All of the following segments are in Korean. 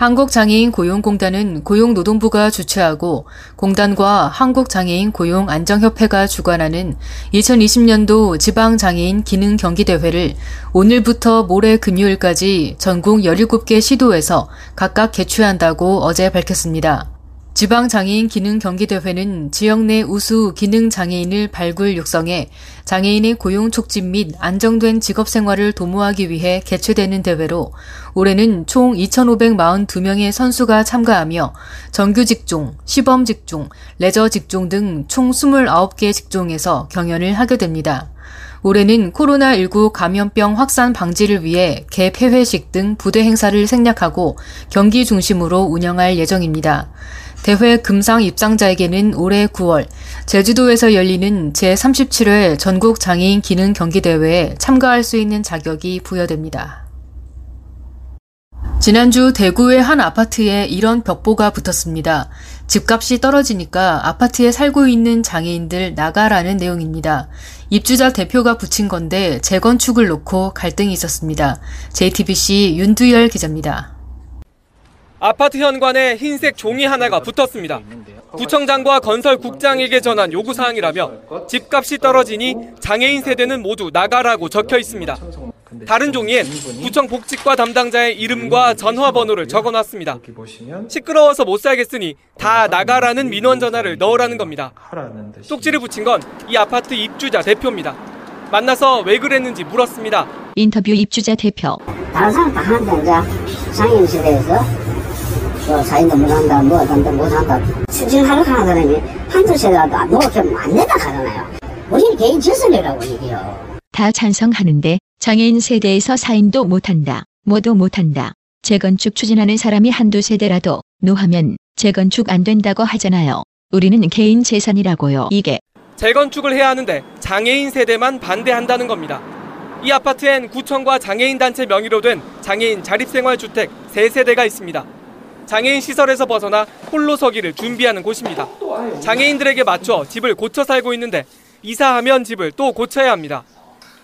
한국장애인 고용공단은 고용노동부가 주최하고 공단과 한국장애인 고용안정협회가 주관하는 2020년도 지방장애인 기능경기대회를 오늘부터 모레 금요일까지 전국 17개 시도에서 각각 개최한다고 어제 밝혔습니다. 지방장애인 기능경기대회는 지역 내 우수 기능장애인을 발굴 육성해 장애인의 고용 촉진 및 안정된 직업 생활을 도모하기 위해 개최되는 대회로 올해는 총 2,542명의 선수가 참가하며 정규 직종, 시범 직종, 레저 직종 등 총 29개 직종에서 경연을 하게 됩니다. 올해는 코로나19 감염병 확산 방지를 위해 개 폐회식 등 부대 행사를 생략하고 경기 중심으로 운영할 예정입니다. 대회 금상 입상자에게는 올해 9월 제주도에서 열리는 제37회 전국 장애인 기능 경기대회에 참가할 수 있는 자격이 부여됩니다. 지난주 대구의 한 아파트에 이런 벽보가 붙었습니다. 집값이 떨어지니까 아파트에 살고 있는 장애인들 나가라는 내용입니다. 입주자 대표가 붙인 건데 재건축을 놓고 갈등이 있었습니다. JTBC 윤두열 기자입니다. 아파트 현관에 흰색 종이 하나가 붙었습니다. 구청장과 건설국장에게 전한 요구사항이라며 집값이 떨어지니 장애인 세대는 모두 나가라고 적혀 있습니다. 다른 종이엔 구청 복지과 담당자의 이름과 전화번호를 적어놨습니다. 시끄러워서 못 살겠으니 다 나가라는 민원 전화를 넣으라는 겁니다. 쪽지를 붙인 건 이 아파트 입주자 대표입니다. 만나서 왜 그랬는지 물었습니다. 인터뷰 입주자 대표. 다른 사람 다 하는데 이제 장애인 시대에서 뭐 자인도 못한다 뭐 한다 못한다 승진하러 가는 사람이 한두 세대라도 노력하면 안 된다 하잖아요. 우리는 개인 지선이라고 얘기해요. 다 찬성하는데 장애인 세대에서 사인도 못한다. 뭐도 못한다. 재건축 추진하는 사람이 한두 세대라도 노하면 재건축 안 된다고 하잖아요. 우리는 개인 재산이라고요. 이게 재건축을 해야 하는데 장애인 세대만 반대한다는 겁니다. 이 아파트엔 구청과 장애인 단체 명의로 된 장애인 자립생활주택 3세대가 있습니다. 장애인 시설에서 벗어나 홀로 서기를 준비하는 곳입니다. 장애인들에게 맞춰 집을 고쳐 살고 있는데 이사하면 집을 또 고쳐야 합니다.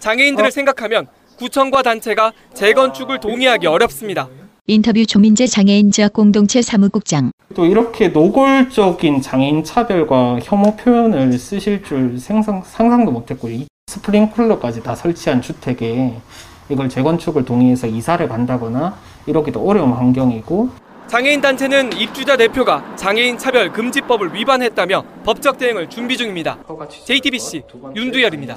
장애인들을 생각하면 구청과 단체가 재건축을 동의하기 어렵습니다. 인터뷰 조민재 장애인 지역 공동체 사무국장. 또 이렇게 노골적인 장애인 차별과 혐오 표현을 쓰실 줄 생상, 상상도 못했고요. 이 스프링클러까지 다 설치한 주택에 이걸 재건축을 동의해서 이사를 간다거나 이러기도 어려운 환경이고 장애인 단체는 입주자 대표가 장애인 차별 금지법을 위반했다며 법적 대응을 준비 중입니다. JTBC 윤두열입니다.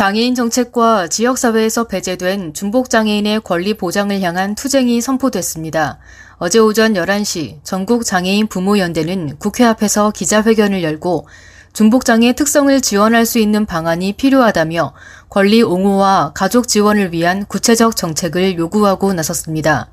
장애인 정책과 지역사회에서 배제된 중복장애인의 권리 보장을 향한 투쟁이 선포됐습니다. 어제 오전 11시 전국장애인 부모연대는 국회 앞에서 기자회견을 열고 중복장애 특성을 지원할 수 있는 방안이 필요하다며 권리 옹호와 가족 지원을 위한 구체적 정책을 요구하고 나섰습니다.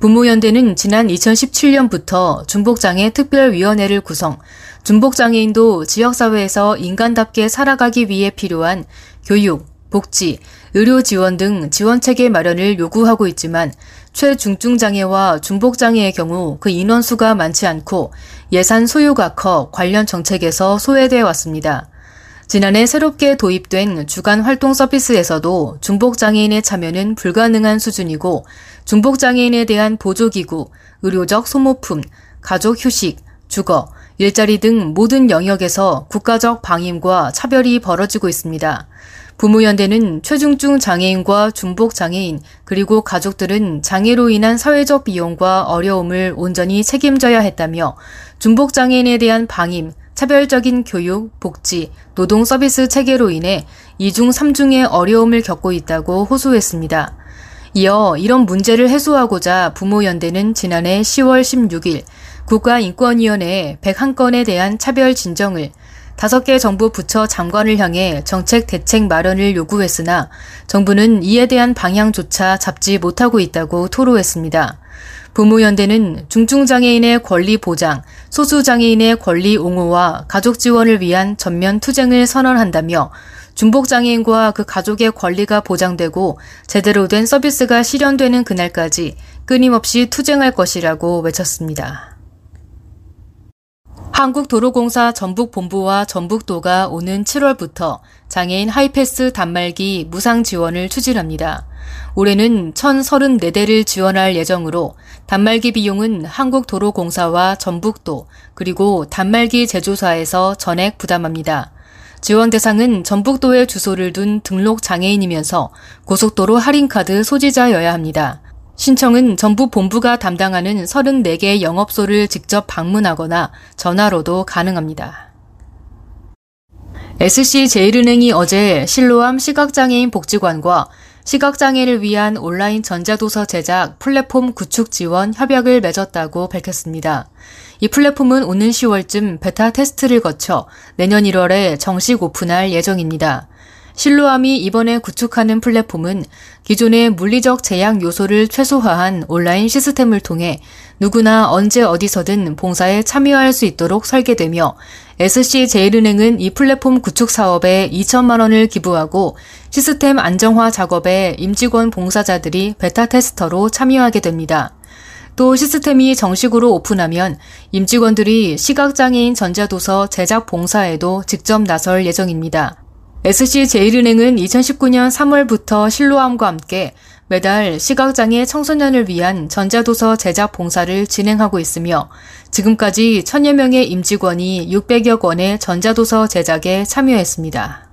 부모연대는 지난 2017년부터 중복장애 특별위원회를 구성, 중복장애인도 지역사회에서 인간답게 살아가기 위해 필요한 교육, 복지, 의료 지원 등 지원 체계 마련을 요구하고 있지만 최중증 장애와 중복 장애의 경우 그 인원수가 많지 않고 예산 소요가 커 관련 정책에서 소외돼 왔습니다. 지난해 새롭게 도입된 주간 활동 서비스에서도 중복장애인의 참여는 불가능한 수준이고 중복장애인에 대한 보조기구, 의료적 소모품, 가족 휴식, 주거, 일자리 등 모든 영역에서 국가적 방임과 차별이 벌어지고 있습니다. 부모연대는 최중증 장애인과 중복 장애인 그리고 가족들은 장애로 인한 사회적 비용과 어려움을 온전히 책임져야 했다며 중복 장애인에 대한 방임, 차별적인 교육, 복지, 노동 서비스 체계로 인해 2중 3중의 어려움을 겪고 있다고 호소했습니다. 이어 이런 문제를 해소하고자 부모연대는 지난해 10월 16일 국가인권위원회에 101건에 대한 차별 진정을 다섯 개 정부 부처 장관을 향해 정책 대책 마련을 요구했으나 정부는 이에 대한 방향조차 잡지 못하고 있다고 토로했습니다. 부모연대는 중증장애인의 권리 보장, 소수장애인의 권리 옹호와 가족 지원을 위한 전면 투쟁을 선언한다며 중복장애인과 그 가족의 권리가 보장되고 제대로 된 서비스가 실현되는 그날까지 끊임없이 투쟁할 것이라고 외쳤습니다. 한국도로공사 전북본부와 전북도가 오는 7월부터 장애인 하이패스 단말기 무상 지원을 추진합니다. 올해는 1,034대를 지원할 예정으로 단말기 비용은 한국도로공사와 전북도 그리고 단말기 제조사에서 전액 부담합니다. 지원 대상은 전북도에 주소를 둔 등록 장애인이면서 고속도로 할인카드 소지자여야 합니다. 신청은 전북 본부가 담당하는 34개 영업소를 직접 방문하거나 전화로도 가능합니다. SC제일은행이 어제 실로암 시각장애인 복지관과 시각장애를 위한 온라인 전자도서 제작 플랫폼 구축 지원 협약을 맺었다고 밝혔습니다. 이 플랫폼은 오는 10월쯤 베타 테스트를 거쳐 내년 1월에 정식 오픈할 예정입니다. 실로암이 이번에 구축하는 플랫폼은 기존의 물리적 제약 요소를 최소화한 온라인 시스템을 통해 누구나 언제 어디서든 봉사에 참여할 수 있도록 설계되며 SC제일은행은 이 플랫폼 구축 사업에 2천만 원을 기부하고 시스템 안정화 작업에 임직원 봉사자들이 베타 테스터로 참여하게 됩니다. 또 시스템이 정식으로 오픈하면 임직원들이 시각장애인 전자도서 제작 봉사에도 직접 나설 예정입니다. SC제일은행은 2019년 3월부터 실로암과 함께 매달 시각장애 청소년을 위한 전자도서 제작 봉사를 진행하고 있으며 지금까지 천여 명의 임직원이 600여 권의 전자도서 제작에 참여했습니다.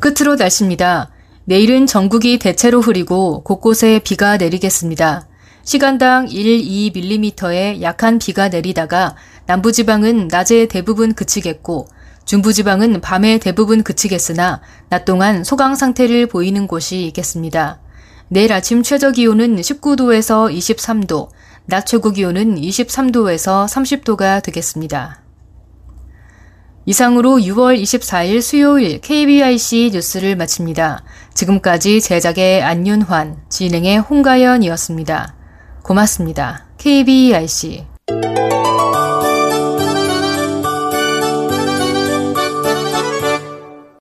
끝으로 날씨입니다. 내일은 전국이 대체로 흐리고 곳곳에 비가 내리겠습니다. 시간당 1, 2mm의 약한 비가 내리다가 남부지방은 낮에 대부분 그치겠고 중부지방은 밤에 대부분 그치겠으나 낮 동안 소강 상태를 보이는 곳이 있겠습니다. 내일 아침 최저 기온은 19도에서 23도, 낮 최고 기온은 23도에서 30도가 되겠습니다. 이상으로 6월 24일 수요일 KBIC 뉴스를 마칩니다. 지금까지 제작의 안윤환, 진행의 홍가연이었습니다. 고맙습니다. KBIC